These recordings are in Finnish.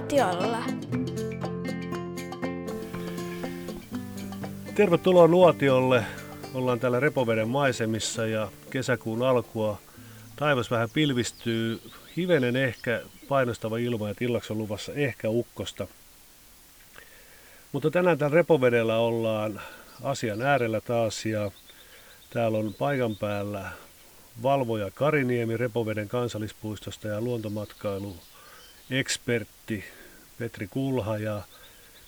nuotiolla. Tervetuloa nuotiolle. Ollaan täällä Repoveden maisemissa ja kesäkuun alkua. Taivas vähän pilvistyy, hivenen ehkä painostava ilma ja tillaksi on luvassa ehkä ukkosta. Mutta tänään täällä Repovedellä ollaan asian äärellä taas ja täällä on paikan päällä valvoja Kariniemi Repoveden kansallispuistosta ja luontomatkailu ekspertti Petri Kulha ja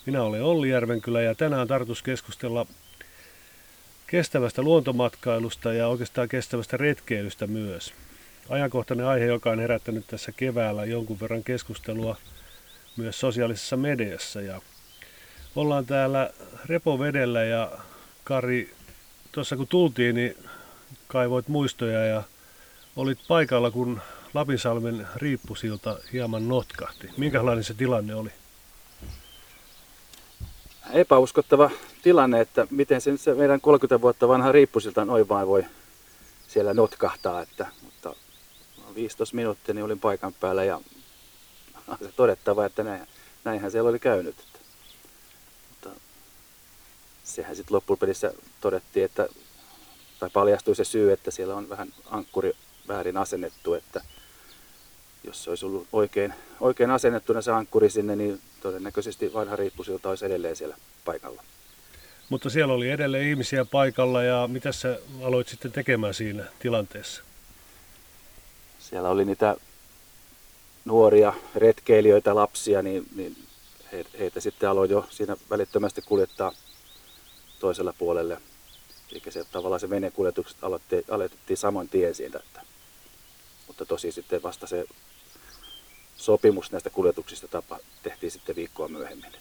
minä olen Olli Järvenkylä ja tänään tarkoitus keskustella kestävästä luontomatkailusta ja oikeastaan kestävästä retkeilystä myös. Ajankohtainen aihe, joka on herättänyt tässä keväällä jonkun verran keskustelua myös sosiaalisessa mediassa. Ja ollaan täällä Repovedellä ja Kari, tuossa kun tultiin, niin kaivoit muistoja ja olit paikalla, kun Lapinsalmen riippusilta hieman notkahti. Minkälainen se tilanne oli? Epäuskottava tilanne, että miten se, se meidän 30 vuotta vanha riippusilta noin vain voi siellä notkahtaa. Että, mutta 15 minuuttia niin olin paikan päällä ja on todettava, että näin, näinhän siellä oli käynyt. Että, mutta sehän sitten loppupelissä todettiin, että tai paljastui se syy, että siellä on vähän ankkuri väärin asennettu, että jos se olisi ollut oikein, oikein asennettuna se ankkuri sinne, niin todennäköisesti vanha riippusilta olisi edelleen siellä paikalla. Mutta siellä oli edelleen ihmisiä paikalla ja mitä sä aloit sitten tekemään siinä tilanteessa? Siellä oli niitä nuoria retkeilijöitä, lapsia, niin, niin heitä sitten aloin jo siinä välittömästi kuljettaa toisella puolelle. Eli se, tavallaan se venekuljetukset aloitettiin saman tien siitä. Että, mutta tosi sitten vasta se sopimus näistä kuljetuksista tapa, tehtiin sitten viikkoa myöhemmin.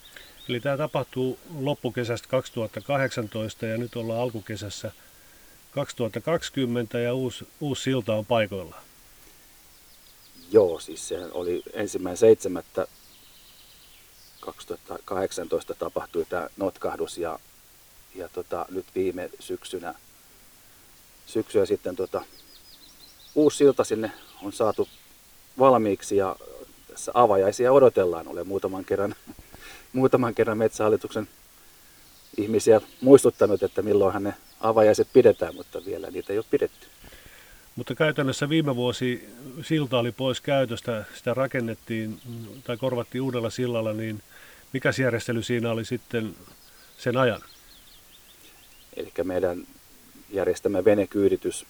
Eli tämä tapahtuu loppukesästä 2018 ja nyt ollaan alkukesässä 2020 ja uusi, uusi silta on paikoillaan. Joo, siis se oli ensimmäinen seitsemättä 2018 tapahtui tämä notkahdus ja, ja tota, nyt viime syksynä, syksyä sitten tota, uusi silta sinne on saatu valmiiksi ja tässä avajaisia odotellaan. Olen muutaman kerran, muutaman kerran metsähallituksen ihmisiä muistuttanut, että milloinhan ne avajaiset pidetään, mutta vielä niitä ei ole pidetty. Mutta käytännössä viime vuosi silta oli pois käytöstä, sitä rakennettiin tai korvattiin uudella sillalla, niin mikä järjestely siinä oli sitten sen ajan? Eli meidän järjestämä venekyyditys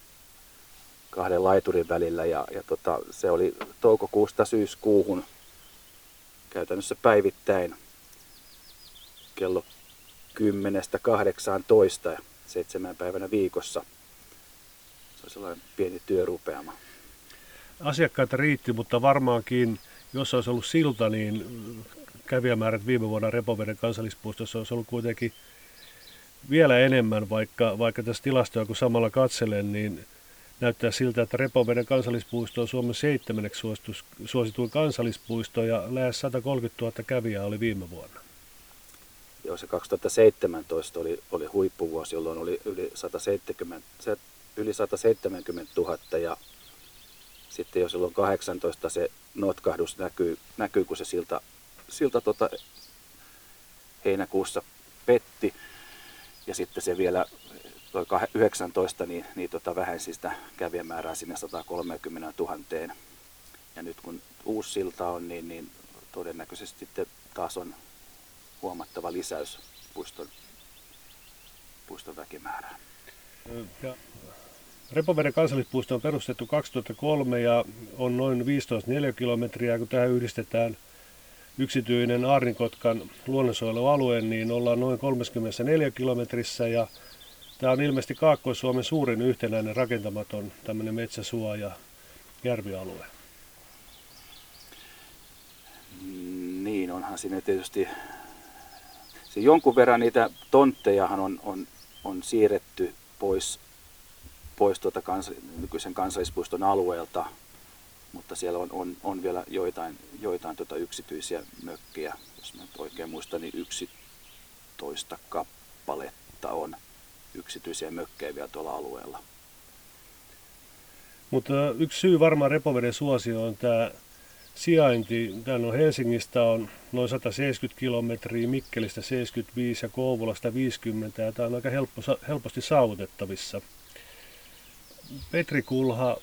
kahden laiturin välillä ja, ja tota, se oli toukokuusta syyskuuhun käytännössä päivittäin kello 10-18 ja seitsemän päivänä viikossa. Se oli sellainen pieni työrupeama. Asiakkaita riitti, mutta varmaankin, jos olisi ollut silta, niin kävijämäärät viime vuonna Repoveden kansallispuistossa olisi ollut kuitenkin vielä enemmän, vaikka, vaikka tässä tilastoja kun samalla katselen, niin näyttää siltä, että Repoveden kansallispuisto on Suomen seitsemänneksi suosituin kansallispuisto ja lähes 130 000 kävijää oli viime vuonna. Joo, se 2017 oli, oli huippuvuosi, jolloin oli yli 170, yli 170 000 ja sitten jo silloin 18 se notkahdus näkyy, näkyy kun se silta, silta tota heinäkuussa petti. Ja sitten se vielä 19 niin, niin tota vähensi sitä kävijämäärää sinne 130 000. Ja nyt kun uusi silta on, niin, niin todennäköisesti sitten taas on huomattava lisäys puiston, puiston väkimäärään. Ja Repoveden kansallispuisto on perustettu 2003 ja on noin 15 kilometriä, kun tähän yhdistetään yksityinen Aarinkotkan luonnonsuojelualue, niin ollaan noin 34 kilometrissä ja Tämä on ilmeisesti Kaakkois-Suomen suurin yhtenäinen rakentamaton tämmöinen metsäsuoja järvialue. Niin, onhan siinä tietysti se jonkun verran niitä tonttejahan on, on, on siirretty pois, pois tuota kans, nykyisen kansallispuiston alueelta, mutta siellä on, on, on vielä joitain, joitain tuota yksityisiä mökkiä, jos mä nyt oikein muistan, niin 11 kappaletta on yksityisiä mökkejä tuolla alueella. Mutta yksi syy varmaan repoveden suosio on tämä sijainti. Tämä on Helsingistä on noin 170 kilometriä, Mikkelistä 75 ja Kouvolasta 50 ja tämä on aika helppo, helposti saavutettavissa. Petri Kulha,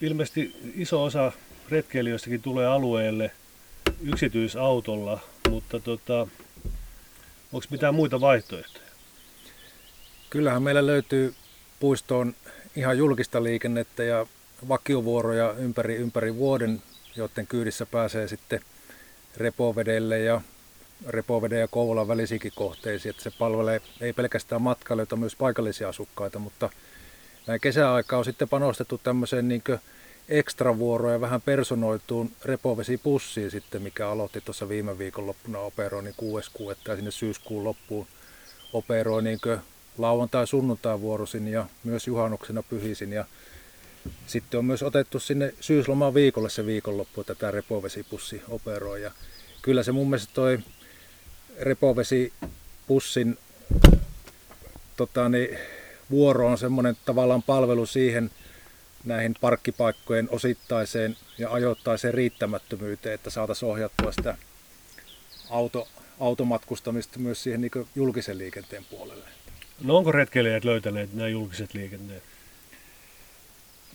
ilmeisesti iso osa retkeilijöistäkin tulee alueelle yksityisautolla, mutta tota, onko mitään muita vaihtoehtoja? Kyllähän meillä löytyy puistoon ihan julkista liikennettä ja vakiovuoroja ympäri, ympäri vuoden, joiden kyydissä pääsee sitten repovedelle ja repoveden ja Kouvolan välisikin kohteisiin, että se palvelee ei pelkästään matkailijoita, myös paikallisia asukkaita, mutta näin kesäaikaa on sitten panostettu tämmöiseen niin ekstravuoroja vähän personoituun repovesipussiin sitten, mikä aloitti tuossa viime viikon loppuna operoinnin 6.6. ja sinne syyskuun loppuun operoi niin lauantai sunnuntai vuorosin ja myös juhannuksena pyhisin ja sitten on myös otettu sinne syyslomaan viikolle se viikonloppu, että tämä repovesipussi operoi. Ja kyllä se mun mielestä toi repovesipussin tota, niin, vuoro on semmoinen tavallaan palvelu siihen näihin parkkipaikkojen osittaiseen ja ajoittaiseen riittämättömyyteen, että saataisiin ohjattua sitä auto, automatkustamista myös siihen niin julkisen liikenteen puolelle. No onko retkeilijät löytäneet nämä julkiset liikenteet?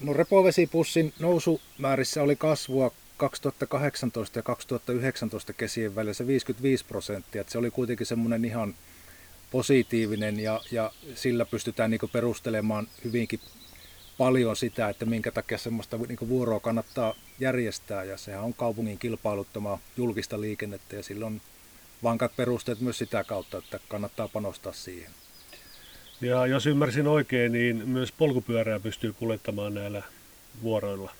No repovesipussin nousumäärissä oli kasvua 2018 ja 2019 kesien välissä 55 prosenttia. Se oli kuitenkin semmoinen ihan positiivinen ja, ja sillä pystytään niin perustelemaan hyvinkin paljon sitä, että minkä takia semmoista niin vuoroa kannattaa järjestää. Ja sehän on kaupungin kilpailuttamaa julkista liikennettä ja sillä on vankat perusteet myös sitä kautta, että kannattaa panostaa siihen. Ja jos ymmärsin oikein, niin myös polkupyörää pystyy kuljettamaan näillä vuoroilla.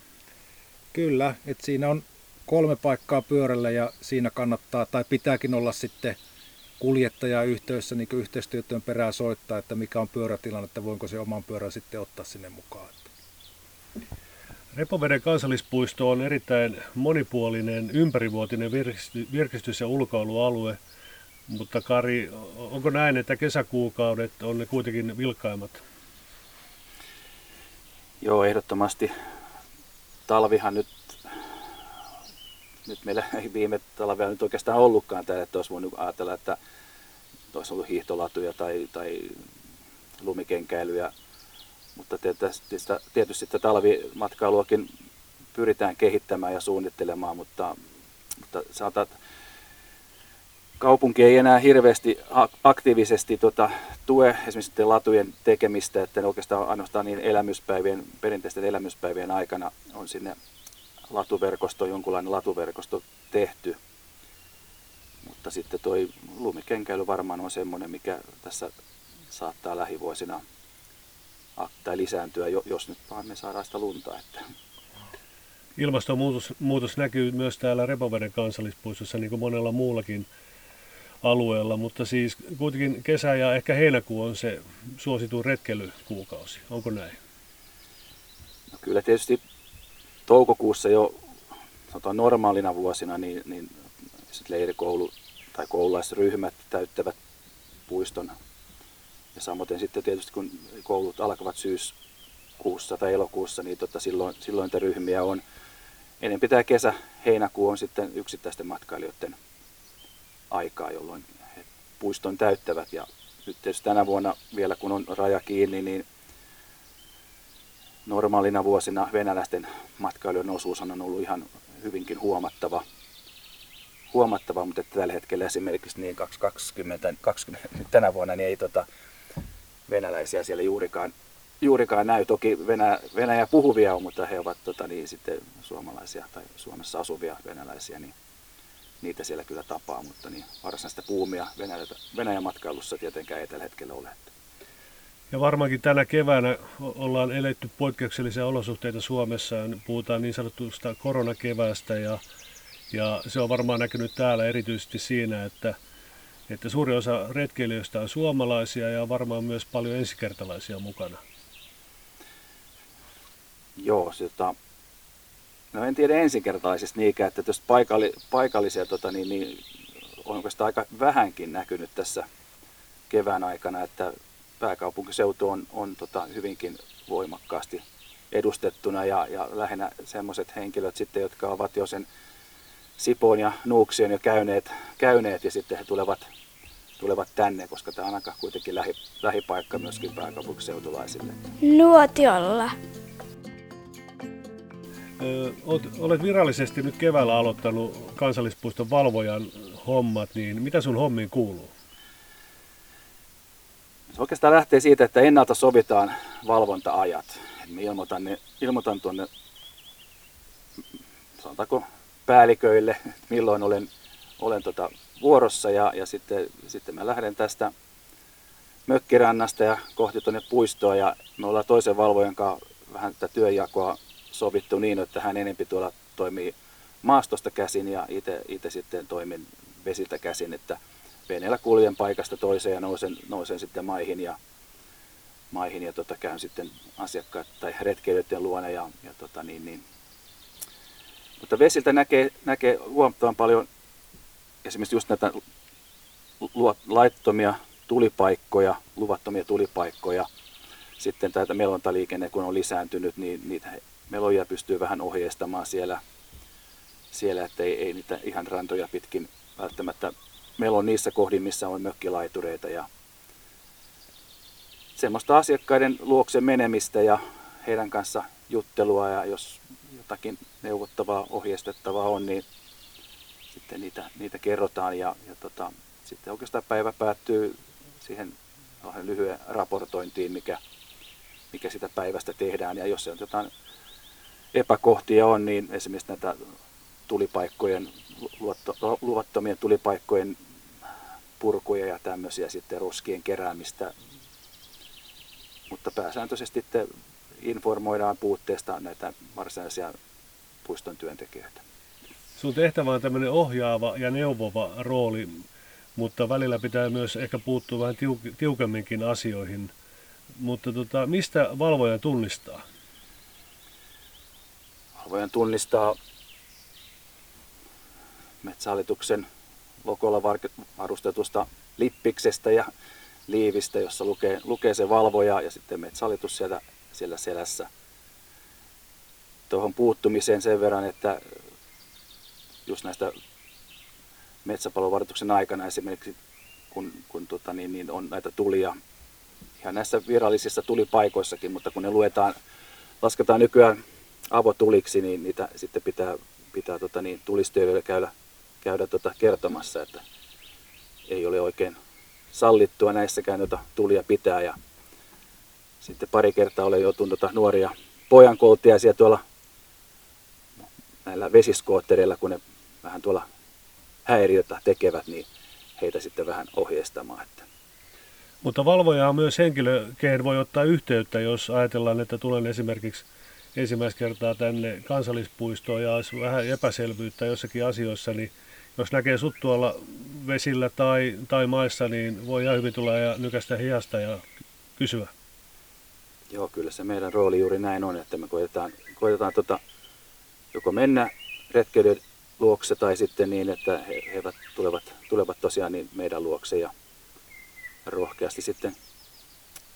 Kyllä, että siinä on kolme paikkaa pyörällä ja siinä kannattaa tai pitääkin olla sitten kuljettaja yhteydessä niin yhteistyötyön perään soittaa, että mikä on pyörätilanne, että voinko se oman pyörän sitten ottaa sinne mukaan. Repoveden kansallispuisto on erittäin monipuolinen ympärivuotinen virkistys- ja ulkoilualue – mutta Kari, onko näin, että kesäkuukaudet on ne kuitenkin vilkkaimmat? Joo, ehdottomasti. Talvihan nyt, nyt meillä ei viime talvea nyt oikeastaan ollutkaan täällä, että olisi voinut ajatella, että olisi ollut hiihtolatuja tai, tai lumikenkäilyjä. Mutta tietysti, tietysti sitä talvimatkailuakin pyritään kehittämään ja suunnittelemaan, mutta, mutta sanotaan, että kaupunki ei enää hirveästi aktiivisesti tota, tue esimerkiksi latujen tekemistä, että ne oikeastaan ainoastaan niin elämyspäivien, perinteisten elämyspäivien aikana on sinne latuverkosto, jonkunlainen latuverkosto tehty. Mutta sitten tuo lumikenkäily varmaan on semmoinen, mikä tässä saattaa lähivuosina tai lisääntyä, jos nyt vaan me saadaan sitä lunta. Että. Ilmastonmuutos muutos näkyy myös täällä Repoveden kansallispuistossa, niin kuin monella muullakin alueella, mutta siis kuitenkin kesä ja ehkä heinäkuu on se suosituin retkeilykuukausi. Onko näin? No kyllä tietysti toukokuussa jo sanotaan normaalina vuosina niin, niin leirikoulu tai koululaisryhmät täyttävät puiston. Ja samoin sitten tietysti kun koulut alkavat syyskuussa tai elokuussa, niin tota silloin, silloin niitä ryhmiä on. Ennen pitää kesä, heinäkuu on sitten yksittäisten matkailijoiden aikaa, jolloin he puiston täyttävät. Ja nyt tietysti tänä vuonna vielä kun on raja kiinni, niin normaalina vuosina venäläisten matkailijoiden osuus on ollut ihan hyvinkin huomattava. huomattava mutta että tällä hetkellä esimerkiksi niin 2020, 20, tänä vuonna niin ei tota, venäläisiä siellä juurikaan, juurikaan näy. Toki Venä, Venäjä puhuvia on, mutta he ovat tota, niin, sitten suomalaisia tai Suomessa asuvia venäläisiä. Niin niitä siellä kyllä tapaa, mutta niin varsinaista puumia Venäjän matkailussa tietenkään ei tällä hetkellä ole. Ja varmaankin tänä keväänä ollaan eletty poikkeuksellisia olosuhteita Suomessa. Puhutaan niin sanotusta koronakeväästä ja, ja se on varmaan näkynyt täällä erityisesti siinä, että, että suuri osa retkeilijöistä on suomalaisia ja varmaan myös paljon ensikertalaisia mukana. Joo, se, tota, No en tiedä ensikertaisesti niinkään, että jos paikalli, paikallisia tota, niin, niin, on oikeastaan aika vähänkin näkynyt tässä kevään aikana, että pääkaupunkiseutu on, on tota, hyvinkin voimakkaasti edustettuna ja, ja lähinnä sellaiset henkilöt sitten, jotka ovat jo sen Sipoon ja Nuuksion jo käyneet, käyneet ja sitten he tulevat, tulevat tänne, koska tämä on aika kuitenkin lähi, lähipaikka myöskin pääkaupunkiseutulaisille. Nuotiolla. Olet virallisesti nyt keväällä aloittanut kansallispuiston valvojan hommat, niin mitä sun hommiin kuuluu? Se oikeastaan lähtee siitä, että ennalta sovitaan valvonta-ajat. Me ilmoitan, ne, ilmoitan tuonne, sanotaanko päälliköille, milloin olen, olen tota vuorossa ja, ja sitten, sitten mä lähden tästä mökkirannasta ja kohti tuonne puistoa ja me ollaan toisen valvojan kanssa vähän tätä työnjakoa sovittu niin, että hän enempi tuolla toimii maastosta käsin ja itse sitten toimin vesiltä käsin, että veneellä kuljen paikasta toiseen ja nousen, nousen sitten maihin ja, maihin ja tota, käyn sitten asiakkaat tai retkeilijöiden luona. Ja, ja tota, niin, niin. Mutta vesiltä näkee, näkee huomattavan paljon esimerkiksi just näitä laittomia tulipaikkoja, luvattomia tulipaikkoja. Sitten tätä melontaliikenne, kun on lisääntynyt, niin niitä meloja pystyy vähän ohjeistamaan siellä, siellä että ei, ei niitä ihan rantoja pitkin välttämättä meillä on niissä kohdin, missä on mökkilaitureita ja semmoista asiakkaiden luokse menemistä ja heidän kanssa juttelua ja jos jotakin neuvottavaa, ohjeistettavaa on, niin sitten niitä, niitä kerrotaan ja, ja tota, sitten oikeastaan päivä päättyy siihen lyhyen raportointiin, mikä, mikä sitä päivästä tehdään ja jos se on jotain epäkohtia on, niin esimerkiksi näitä tulipaikkojen, luvattomien tulipaikkojen purkuja ja tämmöisiä sitten roskien keräämistä. Mutta pääsääntöisesti sitten informoidaan puutteesta näitä varsinaisia puiston työntekijöitä. Sun tehtävä on tämmöinen ohjaava ja neuvova rooli, mutta välillä pitää myös ehkä puuttua vähän tiukemminkin asioihin. Mutta tota, mistä valvojan tunnistaa? Valvojan tunnistaa metsähallituksen lokolla varustetusta lippiksestä ja liivistä, jossa lukee, lukee se valvoja ja sitten metsähallitus sieltä, siellä selässä. Tuohon puuttumiseen sen verran, että just näistä metsäpalovaroituksen aikana esimerkiksi, kun, kun tota, niin, niin on näitä tulia, ihan näissä virallisissa tulipaikoissakin, mutta kun ne luetaan, lasketaan nykyään avotuliksi, niin niitä sitten pitää, pitää tota, niin, tulistyölle käydä käydä tuota kertomassa, että ei ole oikein sallittua näissäkään jota tulia pitää. Ja sitten pari kertaa olen joutunut tuota nuoria pojankoltiaisia tuolla näillä vesiskoottereilla, kun ne vähän tuolla häiriötä tekevät, niin heitä sitten vähän ohjeistamaan. Että. Mutta valvoja on myös henkilö, kehen voi ottaa yhteyttä, jos ajatellaan, että tulen esimerkiksi ensimmäistä kertaa tänne kansallispuistoon ja olisi vähän epäselvyyttä jossakin asioissa, niin jos näkee sut tuolla vesillä tai, tai maissa, niin voi ihan hyvin tulla ja nykästä hiasta ja kysyä. Joo, kyllä se meidän rooli juuri näin on, että me koitetaan, koitetaan tota, joko mennä retkeilijöiden luokse tai sitten niin, että he, he tulevat, tulevat tosiaan niin meidän luokse ja rohkeasti sitten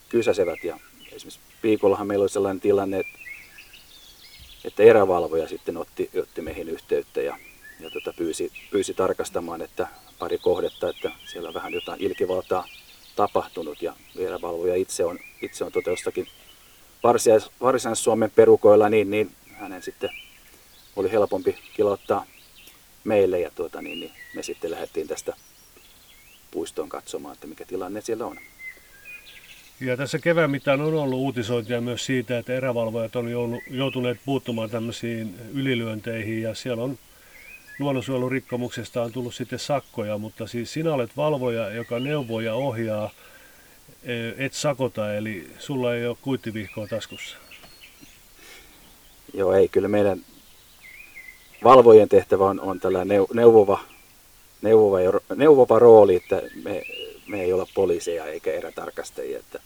kysäsevät. Ja esimerkiksi viikollahan meillä oli sellainen tilanne, että, että erävalvoja sitten otti, otti meihin yhteyttä ja ja tota pyysi, pyysi tarkastamaan, että pari kohdetta, että siellä on vähän jotain ilkivaltaa tapahtunut ja vieravalvoja itse on, itse on toteustakin Varsinais, Varsinais-Suomen perukoilla, niin, niin hänen sitten oli helpompi kilottaa meille ja tuota, niin, niin me sitten lähdettiin tästä puistoon katsomaan, että mikä tilanne siellä on. Ja tässä kevään mittaan on ollut uutisointia myös siitä, että erävalvojat on joutuneet puuttumaan tämmöisiin ylilyönteihin ja siellä on luonnonsuojelurikkomuksesta on tullut sitten sakkoja, mutta siis sinä olet valvoja, joka neuvoo ja ohjaa, e, et sakota, eli sulla ei ole kuittivihkoa taskussa. Joo, ei, kyllä meidän valvojen tehtävä on, on tällainen neuvova, neuvova, neuvova rooli, että me, me ei olla poliiseja eikä erätarkastajia, että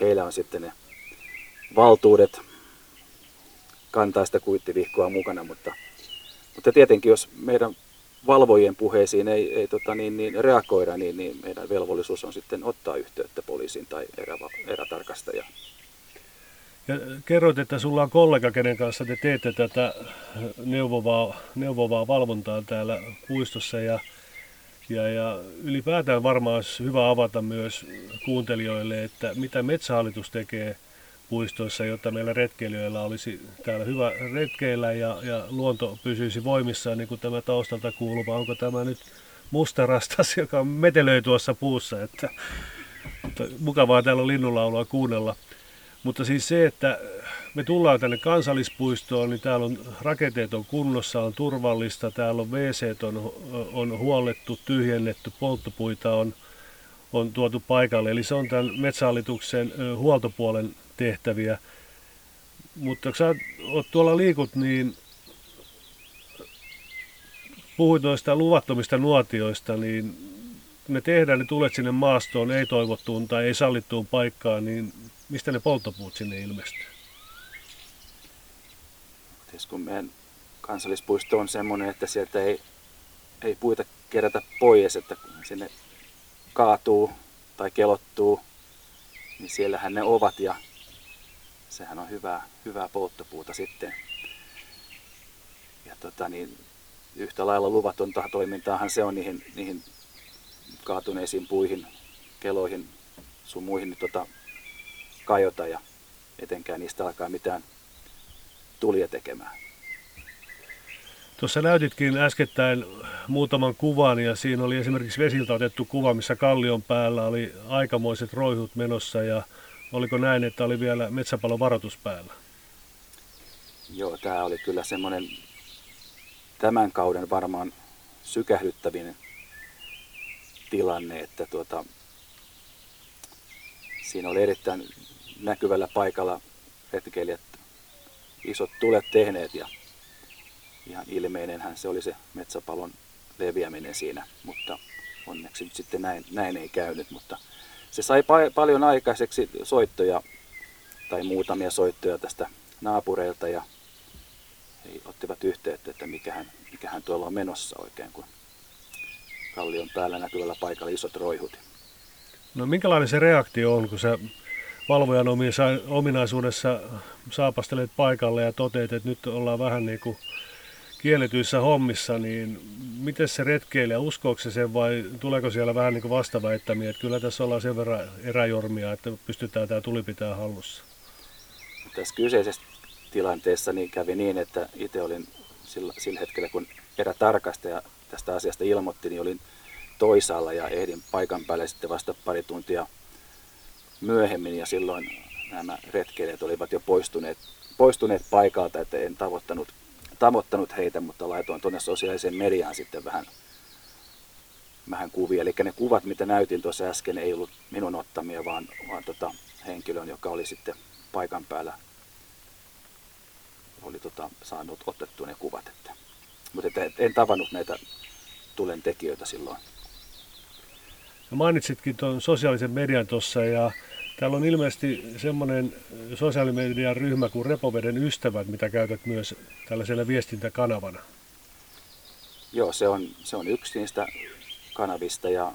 heillä on sitten ne valtuudet kantaa sitä kuittivihkoa mukana, mutta mutta tietenkin, jos meidän valvojien puheisiin ei, ei tota, niin, niin reagoida, niin, niin meidän velvollisuus on sitten ottaa yhteyttä poliisiin tai erä, erätarkastajaan. Ja kerroit, että sulla on kollega, kenen kanssa te teette tätä neuvovaa, neuvovaa valvontaa täällä puistossa. Ja, ja, ja ylipäätään varmaan olisi hyvä avata myös kuuntelijoille, että mitä Metsähallitus tekee puistoissa, jotta meillä retkeilijöillä olisi täällä hyvä retkeillä ja, ja luonto pysyisi voimissaan, niin kuin tämä taustalta kuuluva. Onko tämä nyt mustarastas, joka metelöi tuossa puussa, että, että mukavaa täällä on linnunlaulua kuunnella. Mutta siis se, että me tullaan tänne kansallispuistoon, niin täällä on rakenteet on kunnossa, on turvallista, täällä on WC on, on huollettu, tyhjennetty, polttopuita on, on tuotu paikalle. Eli se on tämän metsähallituksen huoltopuolen tehtäviä. Mutta kun sä oot tuolla liikut, niin puhuit noista luvattomista nuotioista, niin ne tehdään, ne tulet sinne maastoon ei toivottuun tai ei sallittuun paikkaan, niin mistä ne polttopuut sinne ilmestyy? Ties kun meidän kansallispuisto on semmoinen, että sieltä ei, ei puita kerätä pois, että kun sinne kaatuu tai kelottuu, niin siellähän ne ovat ja sehän on hyvää, hyvää polttopuuta sitten. Ja tota, niin, yhtä lailla luvatonta toimintaahan se on niihin, niihin kaatuneisiin puihin, keloihin, sun muihin niin tota, kajota ja etenkään niistä alkaa mitään tulia tekemään. Tuossa näytitkin äskettäin muutaman kuvan ja siinä oli esimerkiksi vesiltä otettu kuva, missä kallion päällä oli aikamoiset roihut menossa ja oliko näin, että oli vielä metsäpalon varoitus päällä? Joo, tämä oli kyllä semmoinen tämän kauden varmaan sykähdyttävin tilanne, että tuota, siinä oli erittäin näkyvällä paikalla retkeilijät isot tulet tehneet ja ihan ilmeinenhän se oli se metsäpalon leviäminen siinä, mutta onneksi nyt sitten näin, näin ei käynyt, mutta se sai pa- paljon aikaiseksi soittoja tai muutamia soittoja tästä naapureilta ja he ottivat yhteyttä, että mikähän, mikähän tuolla on menossa oikein, kun kallion päällä näkyvällä paikalla isot roihut. No minkälainen se reaktio on, kun sä valvojan ominaisuudessa saapastelet paikalle ja toteat, että nyt ollaan vähän niin kuin kielletyissä hommissa, niin miten se retkeilee, uskooko se sen vai tuleeko siellä vähän niin kuin vastaväittämiä, että kyllä tässä ollaan sen verran eräjormia, että pystytään tämä tuli pitää hallussa? Tässä kyseisessä tilanteessa niin kävi niin, että itse olin sillä, sillä hetkellä, kun erätarkastaja tästä asiasta ilmoitti, niin olin toisaalla ja ehdin paikan päälle sitten vasta pari tuntia myöhemmin ja silloin nämä retkeilijät olivat jo poistuneet, poistuneet paikalta, että en tavoittanut, tavoittanut heitä, mutta laitoin tuonne sosiaaliseen mediaan sitten vähän, vähän kuvia. Eli ne kuvat, mitä näytin tuossa äsken, ei ollut minun ottamia, vaan, vaan tota, henkilön, joka oli sitten paikan päällä oli tota, saanut otettua ne kuvat. Että. Mutta että en tavannut näitä tulen tekijöitä silloin. No mainitsitkin tuon sosiaalisen median tuossa ja täällä on ilmeisesti semmoinen sosiaalimedian ryhmä kuin Repoveden ystävät, mitä käytät myös tällaisena viestintäkanavana. Joo, se on, se on yksi niistä kanavista ja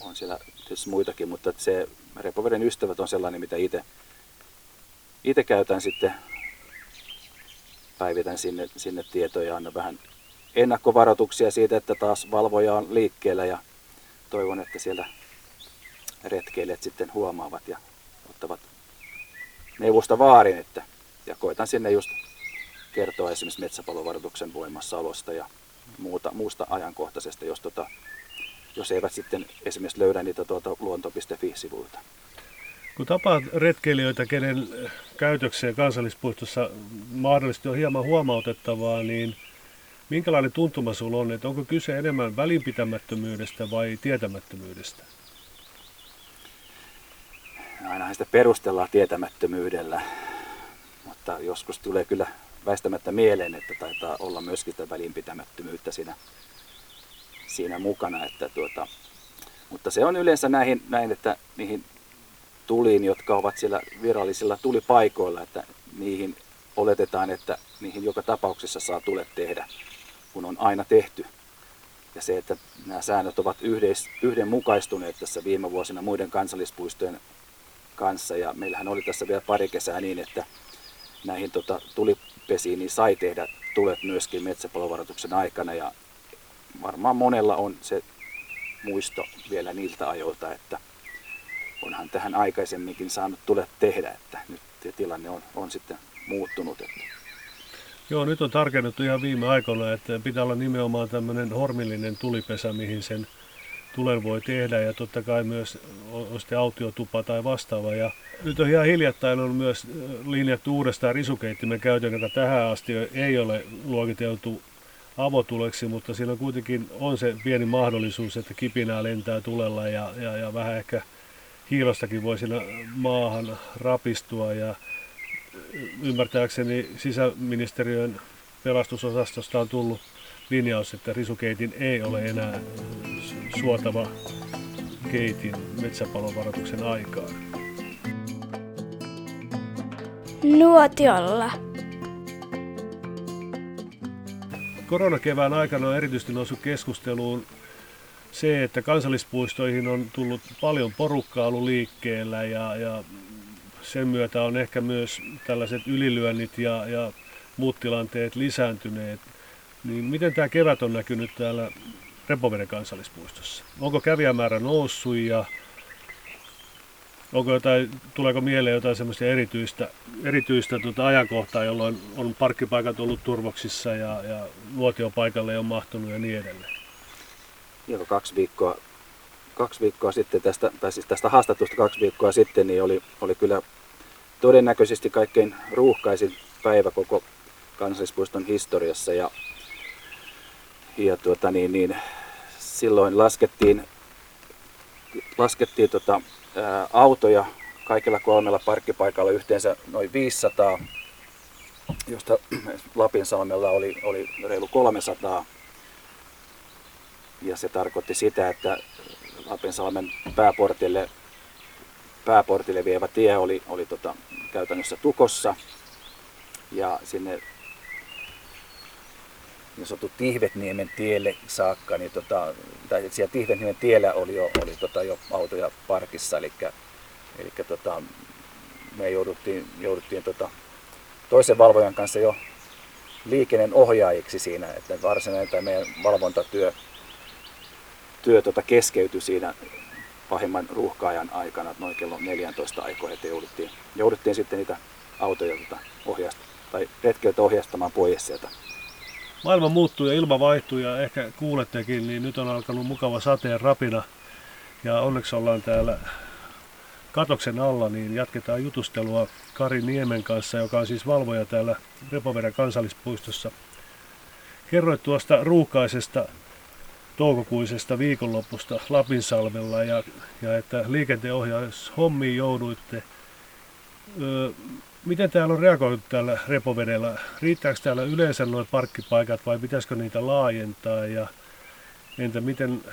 on siellä tietysti muitakin, mutta se Repoveden ystävät on sellainen, mitä itse itse käytän sitten, päivitän sinne, sinne tietoja ja annan vähän ennakkovaroituksia siitä, että taas valvoja on liikkeellä ja toivon, että siellä retkeilijät sitten huomaavat ja ottavat neuvosta vaarin, että, ja koitan sinne just kertoa esimerkiksi metsäpalovaroituksen voimassaolosta ja muuta, muusta ajankohtaisesta, jos, tota, jos eivät sitten esimerkiksi löydä niitä tuolta luonto.fi-sivuilta. Kun tapaat retkeilijöitä, kenen käytökseen kansallispuistossa mahdollisesti on hieman huomautettavaa, niin minkälainen tuntuma sulla on, että onko kyse enemmän välinpitämättömyydestä vai tietämättömyydestä? Aina sitä perustellaan tietämättömyydellä, mutta joskus tulee kyllä väistämättä mieleen, että taitaa olla myöskin sitä välinpitämättömyyttä siinä, siinä mukana. Että tuota, mutta se on yleensä näihin, näin, että niihin tuliin, jotka ovat siellä virallisilla tulipaikoilla, että niihin oletetaan, että niihin joka tapauksessa saa tulet tehdä, kun on aina tehty. Ja se, että nämä säännöt ovat yhdes, yhdenmukaistuneet tässä viime vuosina muiden kansallispuistojen kanssa. Ja meillähän oli tässä vielä pari kesää niin, että näihin tota, tulipesiin, niin sai tehdä tulet myöskin metsäpalovaroituksen aikana ja varmaan monella on se muisto vielä niiltä ajoilta, että onhan tähän aikaisemminkin saanut tulet tehdä, että nyt tilanne on, on sitten muuttunut. Että. Joo, nyt on tarkennettu ihan viime aikoina, että pitää olla nimenomaan tämmöinen hormillinen tulipesä, mihin sen tulen voi tehdä ja totta kai myös on sitten autiotupa tai vastaava. Ja nyt on ihan hiljattain on myös linjattu uudestaan risukeittimen käytön, joka tähän asti ei ole luokiteltu avotuleksi, mutta siinä kuitenkin on se pieni mahdollisuus, että kipinää lentää tulella ja, ja, ja vähän ehkä hiilostakin voi siinä maahan rapistua ja ymmärtääkseni sisäministeriön pelastusosastosta on tullut linjaus, että risukeitin ei ole enää suotava keitin metsäpalovaroituksen aikaan. Nuotiolla. Koronakevään aikana on erityisesti noussut keskusteluun se, että kansallispuistoihin on tullut paljon porukkaa ollut liikkeellä ja, ja sen myötä on ehkä myös tällaiset ylilyönnit ja, ja muut tilanteet lisääntyneet. Niin miten tämä kevät on näkynyt täällä Repoveden kansallispuistossa? Onko kävijämäärä noussut ja onko jotain, tuleeko mieleen jotain semmoista erityistä, erityistä tuota ajankohtaa, jolloin on parkkipaikat ollut turvoksissa ja, ja nuotiopaikalle on mahtunut ja niin edelleen? Joo, kaksi viikkoa, kaksi viikkoa sitten tästä, tai siis tästä haastattelusta kaksi viikkoa sitten, niin oli, oli kyllä todennäköisesti kaikkein ruuhkaisin päivä koko kansallispuiston historiassa. Ja, ja tuota, niin, niin, silloin laskettiin, laskettiin tota, ää, autoja kaikilla kolmella parkkipaikalla yhteensä noin 500, josta Lapinsalmella oli, oli reilu 300. Ja se tarkoitti sitä, että Lapinsalmen pääportille, pääportille vievä tie oli, oli tota, käytännössä tukossa. Ja sinne niin sanottu Tihvetniemen tielle saakka, niin tota, tai siellä Tihvetniemen tiellä oli jo, oli tota jo autoja parkissa, eli, eli tota, me jouduttiin, jouduttiin tota, toisen valvojan kanssa jo liikennenohjaajiksi siinä, että varsinainen tämä meidän valvontatyö työ tota keskeytyi siinä pahimman ruuhkaajan aikana, noin kello 14 aikoina, että jouduttiin, jouduttiin sitten niitä autoja tota ohjast, tai retkeiltä ohjastamaan pois sieltä maailma muuttuu ja ilma vaihtuu ja ehkä kuulettekin, niin nyt on alkanut mukava sateen rapina. Ja onneksi ollaan täällä katoksen alla, niin jatketaan jutustelua Kari Niemen kanssa, joka on siis valvoja täällä Repoveren kansallispuistossa. Kerroit tuosta ruuhkaisesta toukokuisesta viikonlopusta Lapinsalmella ja, ja että liikenteenohjaushommiin jouduitte. Öö, Miten täällä on reagoitu täällä repovedellä? Riittääkö täällä yleensä nuo parkkipaikat vai pitäisikö niitä laajentaa? Ja entä miten,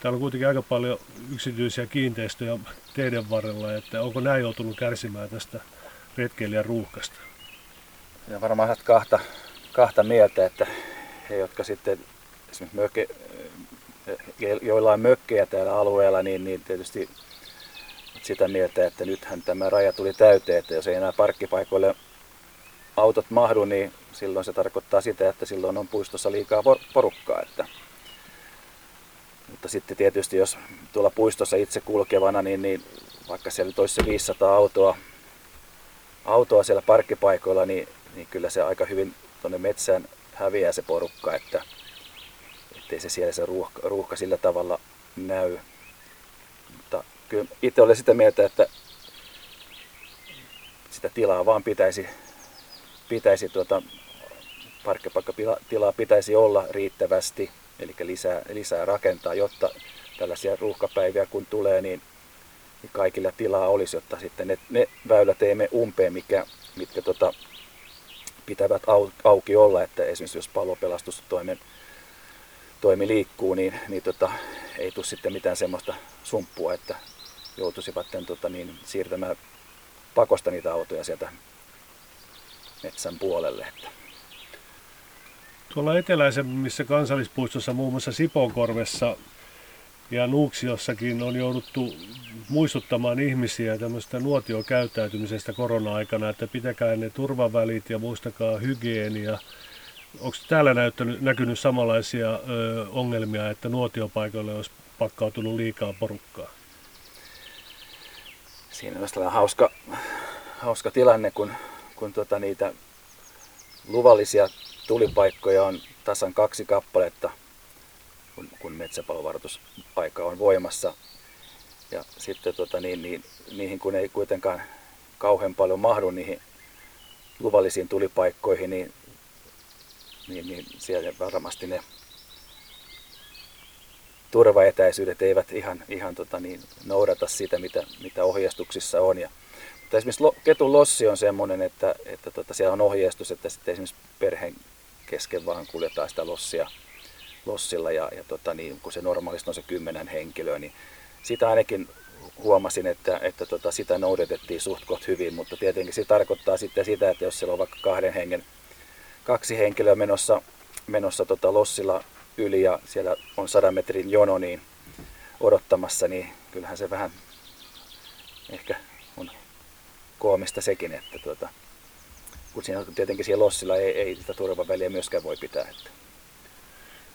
täällä on kuitenkin aika paljon yksityisiä kiinteistöjä teidän varrella, että onko nämä joutunut kärsimään tästä retkeilijän ruuhkasta? Ja varmaan kahta, kahta mieltä, että he, jotka sitten esimerkiksi mökke, joilla on mökkejä täällä alueella, niin, niin tietysti sitä mieltä, että nythän tämä raja tuli täyteen, että jos ei enää parkkipaikoille autot mahdu, niin silloin se tarkoittaa sitä, että silloin on puistossa liikaa porukkaa. Että mutta sitten tietysti jos tuolla puistossa itse kulkevana, niin, niin vaikka siellä olisi se 500 autoa, autoa siellä parkkipaikoilla, niin, niin kyllä se aika hyvin tuonne metsään häviää se porukka, että ettei se siellä se ruuhka, ruuhka sillä tavalla näy kyllä itse olen sitä mieltä, että sitä tilaa vaan pitäisi, pitäisi tuota, parkkipaikktilaa pitäisi olla riittävästi, eli lisää, lisää rakentaa, jotta tällaisia ruuhkapäiviä kun tulee, niin, kaikilla tilaa olisi, jotta sitten ne, ne väylät teemme umpeen, mikä, mitkä tota, pitävät au, auki olla, että esimerkiksi jos pallopelastustoimen toimi liikkuu, niin, niin tota, ei tule sitten mitään semmoista sumppua, että joutuisivat tota, niin, siirtämään pakosta niitä autoja sieltä metsän puolelle. Että. Tuolla eteläisemmissä kansallispuistossa, muun muassa Siponkorvessa, Ja Nuuksiossakin on jouduttu muistuttamaan ihmisiä tämmöistä nuotiokäyttäytymisestä korona-aikana, että pitäkää ne turvavälit ja muistakaa hygienia. Onko täällä näyttänyt, näkynyt samanlaisia ö, ongelmia, että nuotiopaikoille olisi pakkautunut liikaa porukkaa? Siinä on sellainen hauska, hauska tilanne, kun, kun tota niitä luvallisia tulipaikkoja on tasan kaksi kappaletta, kun, kun metsäpalovaroitusaika on voimassa. Ja sitten tota, niin, niin, niihin kun ei kuitenkaan kauhean paljon mahdu niihin luvallisiin tulipaikkoihin, niin, niin, niin siellä varmasti ne turvaetäisyydet eivät ihan, ihan tota niin, noudata sitä, mitä, mitä ohjeistuksissa on. Ja, mutta esimerkiksi ketun lossi on sellainen, että, että tota, siellä on ohjeistus, että sitten esimerkiksi perheen kesken vaan kuljetaan sitä lossia, lossilla ja, ja tota, niin, kun se normaalisti on se kymmenen henkilöä, niin sitä ainakin huomasin, että, että tota, sitä noudatettiin suht hyvin, mutta tietenkin se tarkoittaa sitten sitä, että jos siellä on vaikka kahden hengen, kaksi henkilöä menossa, menossa tota lossilla yli ja siellä on sadan metrin jono niin odottamassa, niin kyllähän se vähän ehkä on koomista sekin, että tuota, kun siinä tietenkin siellä lossilla ei, ei sitä turvaväliä myöskään voi pitää. Että.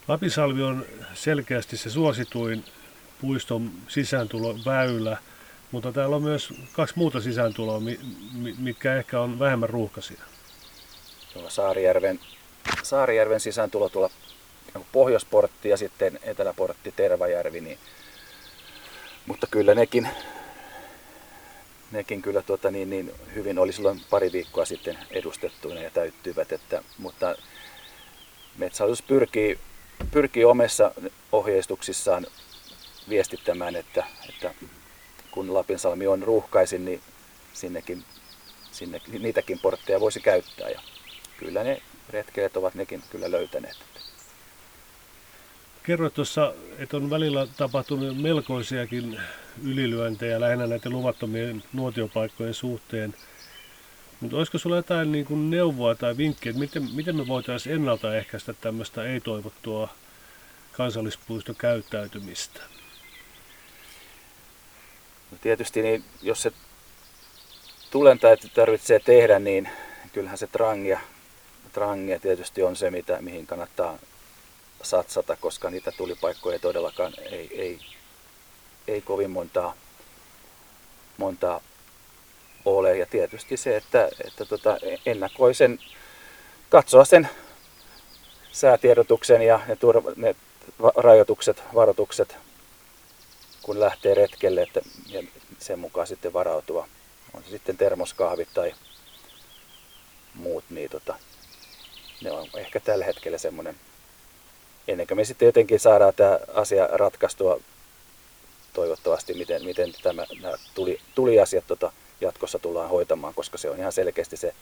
Lapisalvi on selkeästi se suosituin puiston sisääntuloväylä, mutta täällä on myös kaksi muuta sisääntuloa, mitkä ehkä on vähemmän ruuhkaisia. Tuolla Saarijärven, Saarijärven sisääntulo tuolla pohjoisportti ja sitten eteläportti Tervajärvi, niin, mutta kyllä nekin, nekin kyllä tuota, niin, niin hyvin oli silloin pari viikkoa sitten edustettuina ja täyttyivät, että, mutta Metsähallitus pyrkii, pyrkii omissa ohjeistuksissaan viestittämään, että, että kun Lapinsalmi on ruuhkaisin, niin sinnekin, sinne, niitäkin portteja voisi käyttää. Ja kyllä ne retkeilijät ovat nekin kyllä löytäneet. Kerroit tuossa, että on välillä tapahtunut melkoisiakin ylilyöntejä lähinnä näiden luvattomien nuotiopaikkojen suhteen. Mutta olisiko sinulla jotain niin kuin neuvoa tai vinkkiä, että miten, miten me voitaisiin ennaltaehkäistä tämmöistä ei-toivottua kansallispuistokäyttäytymistä? No tietysti niin, jos se tulentaa tarvitsee tehdä, niin kyllähän se trangia, trangia tietysti on se, mitä, mihin kannattaa satsata, koska niitä tulipaikkoja todellakaan ei, ei, ei kovin montaa, montaa ole. Ja tietysti se, että, että tota, ennakoi sen, katsoa sen säätiedotuksen ja ne, turva, ne rajoitukset, varoitukset, kun lähtee retkelle, että ja sen mukaan sitten varautua. On se sitten termoskahvit tai muut, niin tota, ne on ehkä tällä hetkellä semmoinen ennen kuin me sitten jotenkin saadaan tämä asia ratkaistua toivottavasti, miten, miten tämä, nämä tuli, tuliasiat tota, jatkossa tullaan hoitamaan, koska se on ihan selkeästi se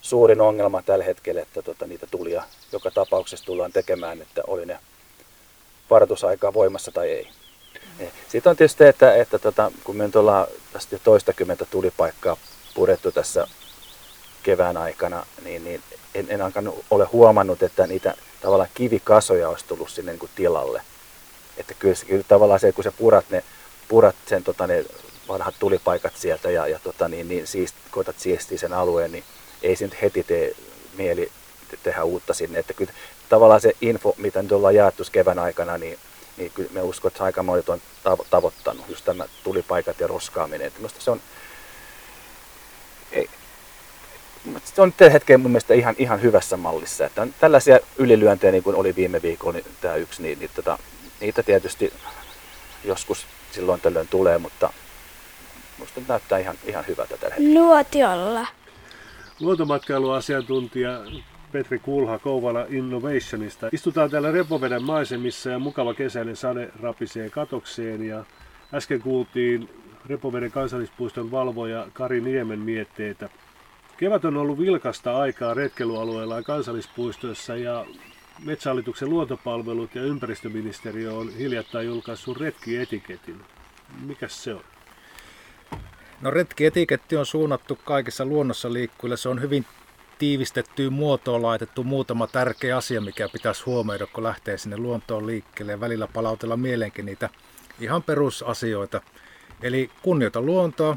suurin ongelma tällä hetkellä, että tota, niitä tulia joka tapauksessa tullaan tekemään, että oli ne varoitusaikaa voimassa tai ei. Sitten on tietysti se, että, että tota, kun me nyt ollaan tästä jo toistakymmentä tulipaikkaa purettu tässä kevään aikana, niin, niin en, en ainakaan ole huomannut, että niitä tavallaan kivikasoja olisi tullut sinne niin kuin tilalle. Että kyllä, kyllä tavallaan se, kun sä purat, ne, purat sen tota, ne vanhat tulipaikat sieltä ja, ja tota, niin, niin siist, koetat siistiä sen alueen, niin ei se nyt heti tee mieli tehdä uutta sinne. Että kyllä tavallaan se info, mitä nyt ollaan jaettu kevään aikana, niin, niin kyllä me uskon, että aika monet on tavoittanut just tämä tulipaikat ja roskaaminen. Että se on, ei, se on tällä hetkellä mun mielestä ihan, ihan hyvässä mallissa. Että on tällaisia ylilyöntejä, niin kuin oli viime viikolla, niin tämä yksi, niin, niin tota, niitä tietysti joskus silloin tällöin tulee, mutta minusta näyttää ihan, ihan hyvältä tällä hetkellä. Luotiolla. Luontomatkailuasiantuntija Petri Kulha Kouvala Innovationista. Istutaan täällä Repoveden maisemissa ja mukava kesäinen sade rapisee katokseen ja äsken kuultiin Repoveden kansallispuiston valvoja Kari Niemen mietteitä Kevät on ollut vilkasta aikaa retkelualueilla ja kansallispuistoissa ja Metsähallituksen luontopalvelut ja ympäristöministeriö on hiljattain julkaissut retkietiketin. Mikä se on? No retkietiketti on suunnattu kaikissa luonnossa liikkuille. Se on hyvin tiivistettyyn muotoon laitettu muutama tärkeä asia, mikä pitäisi huomioida, kun lähtee sinne luontoon liikkeelle ja välillä palautella mieleenkin niitä Ihan perusasioita. Eli kunnioita luontoa.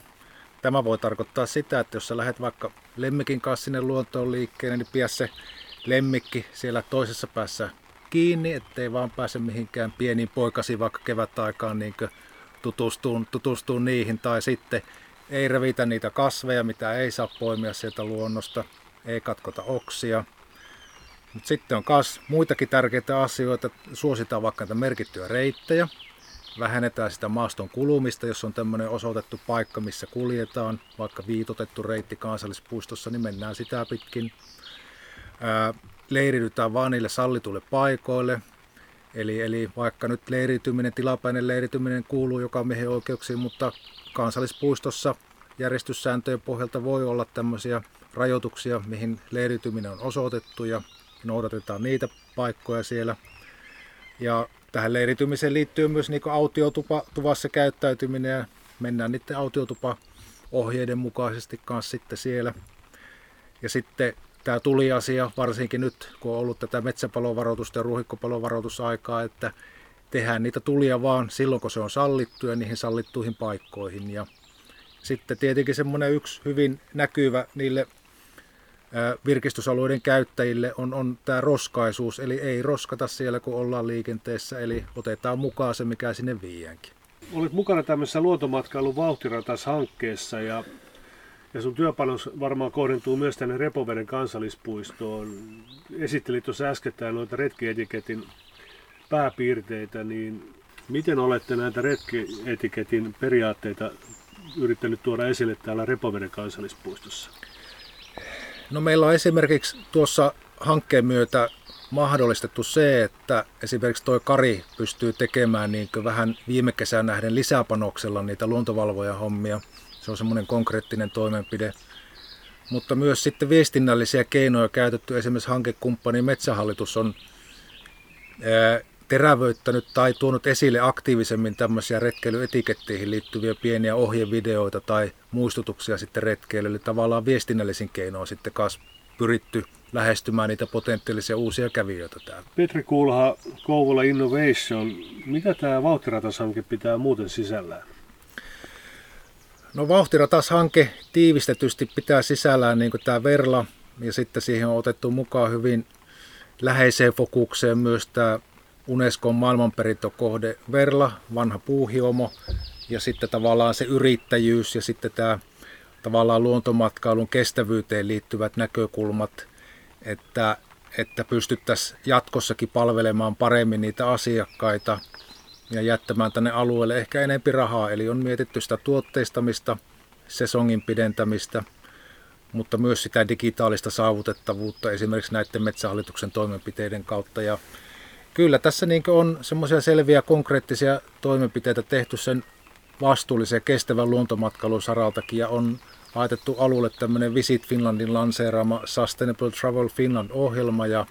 Tämä voi tarkoittaa sitä, että jos sä lähdet vaikka lemmikin kanssa sinne luontoon liikkeelle, niin pidä se lemmikki siellä toisessa päässä kiinni, ettei vaan pääse mihinkään pieniin poikasiin vaikka kevätaikaan niin tutustuun, tutustuun niihin. Tai sitten ei revitä niitä kasveja, mitä ei saa poimia sieltä luonnosta, ei katkota oksia. Mutta sitten on myös muitakin tärkeitä asioita. Suositaan vaikka näitä merkittyjä reittejä. Vähennetään sitä maaston kulumista, jos on tämmöinen osoitettu paikka, missä kuljetaan. Vaikka viitotettu reitti kansallispuistossa, niin mennään sitä pitkin. Ää, leiridytään vaan niille sallituille paikoille. Eli, eli vaikka nyt leiriytyminen, tilapäinen leiriytyminen kuuluu joka miehen oikeuksiin, mutta kansallispuistossa järjestyssääntöjen pohjalta voi olla tämmöisiä rajoituksia, mihin leiriytyminen on osoitettu ja noudatetaan niitä paikkoja siellä. Ja tähän leiritymiseen liittyy myös niin autiotuvassa käyttäytyminen ja mennään niiden autiotupa-ohjeiden mukaisesti kanssa sitten siellä. Ja sitten tämä tuli asia, varsinkin nyt kun on ollut tätä metsäpalovaroitusta ja ruuhikkopalovaroitusaikaa, että tehdään niitä tulia vaan silloin, kun se on sallittu ja niihin sallittuihin paikkoihin. Ja sitten tietenkin semmoinen yksi hyvin näkyvä niille virkistysalueiden käyttäjille on, on tämä roskaisuus, eli ei roskata siellä, kun ollaan liikenteessä, eli otetaan mukaan se, mikä sinne viiänkin. Olet mukana tämmöisessä luontomatkailun vauhtiratas-hankkeessa ja, ja sun työpanos varmaan kohdentuu myös tänne Repoveden kansallispuistoon. Esittelit tuossa äskettäin noita retkietiketin pääpiirteitä, niin miten olette näitä retkietiketin periaatteita yrittänyt tuoda esille täällä Repoveden kansallispuistossa? No meillä on esimerkiksi tuossa hankkeen myötä mahdollistettu se, että esimerkiksi tuo Kari pystyy tekemään niin vähän viime kesän nähden lisäpanoksella niitä luontovalvoja hommia. Se on semmoinen konkreettinen toimenpide. Mutta myös sitten viestinnällisiä keinoja käytetty. Esimerkiksi hankekumppani Metsähallitus on terävöittänyt tai tuonut esille aktiivisemmin tämmöisiä retkeilyetikettiin liittyviä pieniä ohjevideoita tai muistutuksia sitten retkeille. Eli tavallaan viestinnällisin keinoin sitten kanssa pyritty lähestymään niitä potentiaalisia uusia kävijöitä täällä. Petri Kuulha, Kouvola Innovation. Mitä tämä vauhtiratashanke pitää muuten sisällään? No vauhtiratashanke tiivistetysti pitää sisällään niin tämä Verla ja sitten siihen on otettu mukaan hyvin läheiseen fokukseen myös tämä Unescon maailmanperintökohde Verla, vanha puuhiomo ja sitten tavallaan se yrittäjyys ja sitten tämä tavallaan luontomatkailun kestävyyteen liittyvät näkökulmat, että, että pystyttäisiin jatkossakin palvelemaan paremmin niitä asiakkaita ja jättämään tänne alueelle ehkä enempi rahaa. Eli on mietitty sitä tuotteistamista, sesongin pidentämistä, mutta myös sitä digitaalista saavutettavuutta esimerkiksi näiden metsähallituksen toimenpiteiden kautta. Ja kyllä tässä niin on semmoisia selviä konkreettisia toimenpiteitä tehty sen vastuullisen ja kestävän luontomatkailun saraltakin ja on laitettu alulle tämmöinen Visit Finlandin lanseeraama Sustainable Travel Finland-ohjelma ja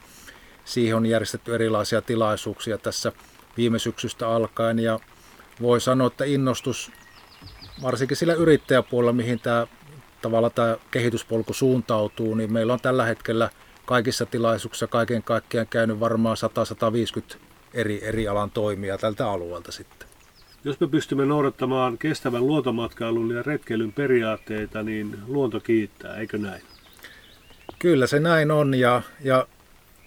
siihen on järjestetty erilaisia tilaisuuksia tässä viime syksystä alkaen. Ja voi sanoa, että innostus varsinkin sillä yrittäjäpuolella, mihin tämä tavalla tämä kehityspolku suuntautuu, niin meillä on tällä hetkellä – kaikissa tilaisuuksissa kaiken kaikkiaan käynyt varmaan 100-150 eri, eri alan toimia tältä alueelta sitten. Jos me pystymme noudattamaan kestävän luontomatkailun ja retkeilyn periaatteita, niin luonto kiittää, eikö näin? Kyllä se näin on ja, ja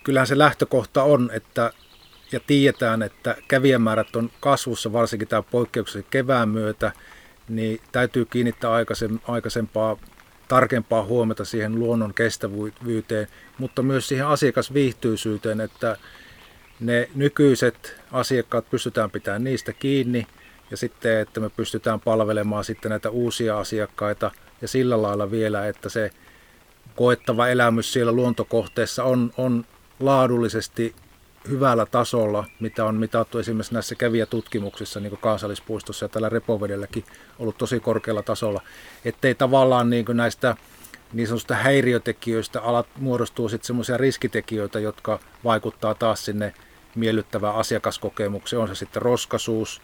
kyllähän se lähtökohta on, että ja tiedetään, että kävijämäärät on kasvussa, varsinkin tämä poikkeuksellisen kevään myötä, niin täytyy kiinnittää aikaisempaa tarkempaa huomiota siihen luonnon kestävyyteen, mutta myös siihen asiakasviihtyisyyteen, että ne nykyiset asiakkaat pystytään pitämään niistä kiinni ja sitten, että me pystytään palvelemaan sitten näitä uusia asiakkaita ja sillä lailla vielä, että se koettava elämys siellä luontokohteessa on, on laadullisesti hyvällä tasolla, mitä on mitattu esimerkiksi näissä kävijätutkimuksissa, niin kuin kansallispuistossa ja tällä Repovedelläkin ollut tosi korkealla tasolla, ettei tavallaan niin kuin näistä niin sanotusta häiriötekijöistä alat muodostuu sitten semmoisia riskitekijöitä, jotka vaikuttaa taas sinne miellyttävään asiakaskokemukseen. On se sitten roskasuus,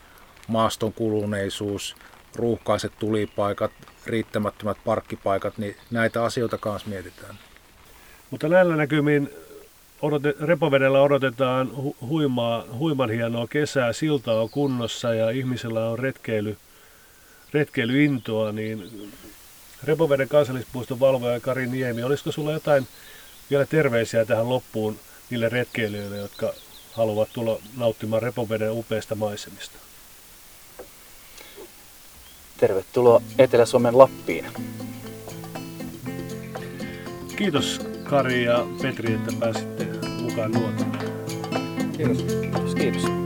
maaston kuluneisuus, ruuhkaiset tulipaikat, riittämättömät parkkipaikat, niin näitä asioita kanssa mietitään. Mutta näillä näkymin odote, Repovedellä odotetaan hu, huimaa, huiman hienoa kesää, silta on kunnossa ja ihmisillä on retkeily, retkeilyintoa, niin Repoveden kansallispuiston valvoja Kari Niemi, olisiko sulla jotain vielä terveisiä tähän loppuun niille retkeilijöille, jotka haluavat tulla nauttimaan Repoveden upeista maisemista? Tervetuloa Etelä-Suomen Lappiin. Kiitos Kari ja Petri, että pääsitte mukaan nuotaan. Kiitos. Kiitos. kiitos.